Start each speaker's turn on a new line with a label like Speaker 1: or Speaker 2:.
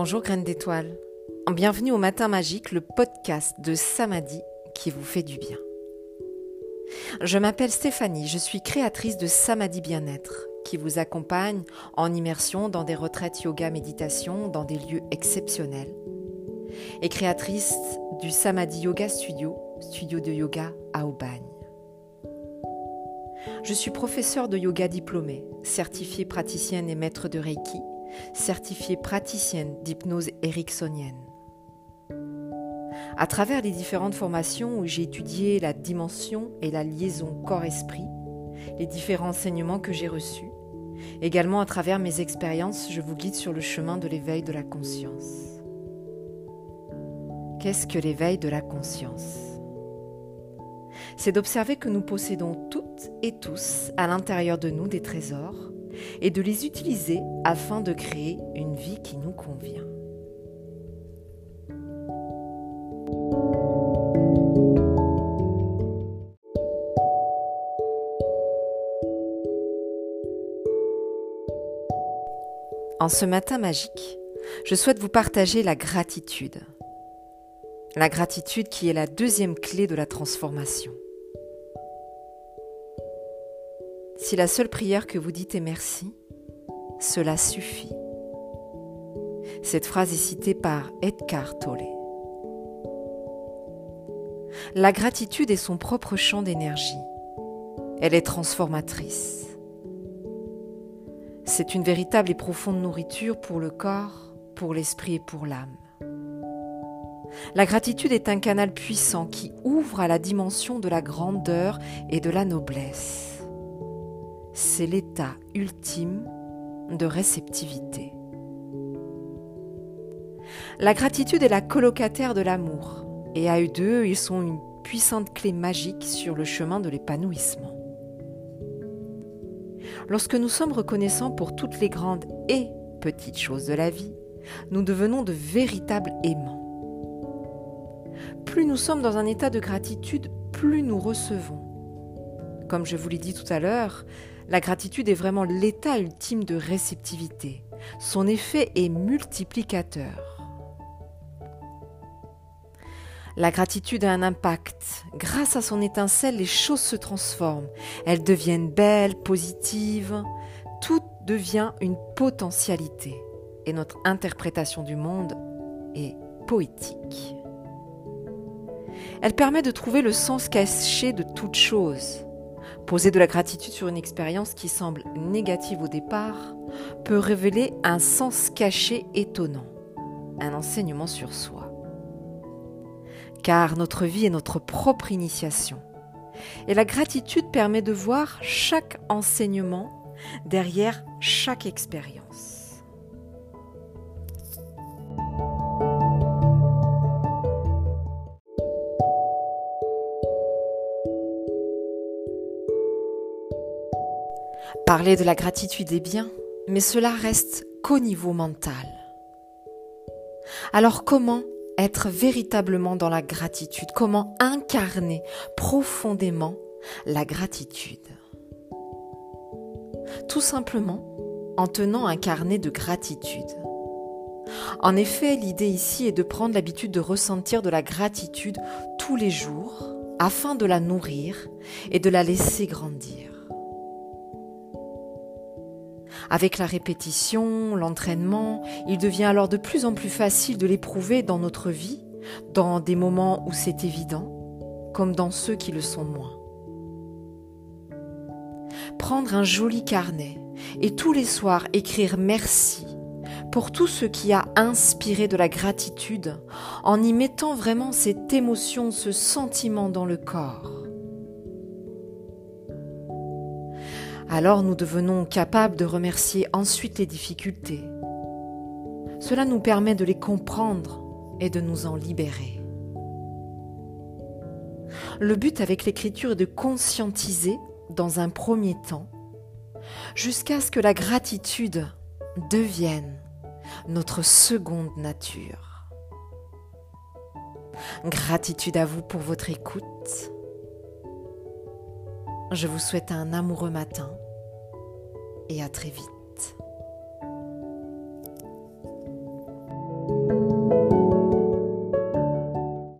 Speaker 1: Bonjour graines d'étoiles. Bienvenue au Matin Magique, le podcast de Samadhi qui vous fait du bien. Je m'appelle Stéphanie, je suis créatrice de Samadhi Bien-être qui vous accompagne en immersion dans des retraites yoga méditation dans des lieux exceptionnels et créatrice du Samadhi Yoga Studio, studio de yoga à Aubagne. Je suis professeure de yoga diplômée, certifiée praticienne et maître de Reiki certifiée praticienne d'hypnose ericksonienne. À travers les différentes formations où j'ai étudié la dimension et la liaison corps-esprit, les différents enseignements que j'ai reçus, également à travers mes expériences, je vous guide sur le chemin de l'éveil de la conscience. Qu'est-ce que l'éveil de la conscience? C'est d'observer que nous possédons toutes et tous à l'intérieur de nous des trésors et de les utiliser afin de créer une vie qui nous convient. En ce matin magique, je souhaite vous partager la gratitude. La gratitude qui est la deuxième clé de la transformation. Si la seule prière que vous dites est merci, cela suffit. Cette phrase est citée par Edgar Tolle. La gratitude est son propre champ d'énergie. Elle est transformatrice. C'est une véritable et profonde nourriture pour le corps, pour l'esprit et pour l'âme. La gratitude est un canal puissant qui ouvre à la dimension de la grandeur et de la noblesse c'est l'état ultime de réceptivité. La gratitude est la colocataire de l'amour, et à eux deux, ils sont une puissante clé magique sur le chemin de l'épanouissement. Lorsque nous sommes reconnaissants pour toutes les grandes et petites choses de la vie, nous devenons de véritables aimants. Plus nous sommes dans un état de gratitude, plus nous recevons. Comme je vous l'ai dit tout à l'heure, la gratitude est vraiment l'état ultime de réceptivité. Son effet est multiplicateur. La gratitude a un impact. Grâce à son étincelle, les choses se transforment. Elles deviennent belles, positives. Tout devient une potentialité. Et notre interprétation du monde est poétique. Elle permet de trouver le sens caché de toute chose. Poser de la gratitude sur une expérience qui semble négative au départ peut révéler un sens caché étonnant, un enseignement sur soi. Car notre vie est notre propre initiation. Et la gratitude permet de voir chaque enseignement derrière chaque expérience. Parler de la gratitude est bien, mais cela reste qu'au niveau mental. Alors comment être véritablement dans la gratitude? Comment incarner profondément la gratitude? Tout simplement en tenant un carnet de gratitude. En effet, l'idée ici est de prendre l'habitude de ressentir de la gratitude tous les jours afin de la nourrir et de la laisser grandir. Avec la répétition, l'entraînement, il devient alors de plus en plus facile de l'éprouver dans notre vie, dans des moments où c'est évident, comme dans ceux qui le sont moins. Prendre un joli carnet et tous les soirs écrire merci pour tout ce qui a inspiré de la gratitude en y mettant vraiment cette émotion, ce sentiment dans le corps. Alors nous devenons capables de remercier ensuite les difficultés. Cela nous permet de les comprendre et de nous en libérer. Le but avec l'écriture est de conscientiser dans un premier temps, jusqu'à ce que la gratitude devienne notre seconde nature. Gratitude à vous pour votre écoute je vous souhaite un amoureux matin et à très vite.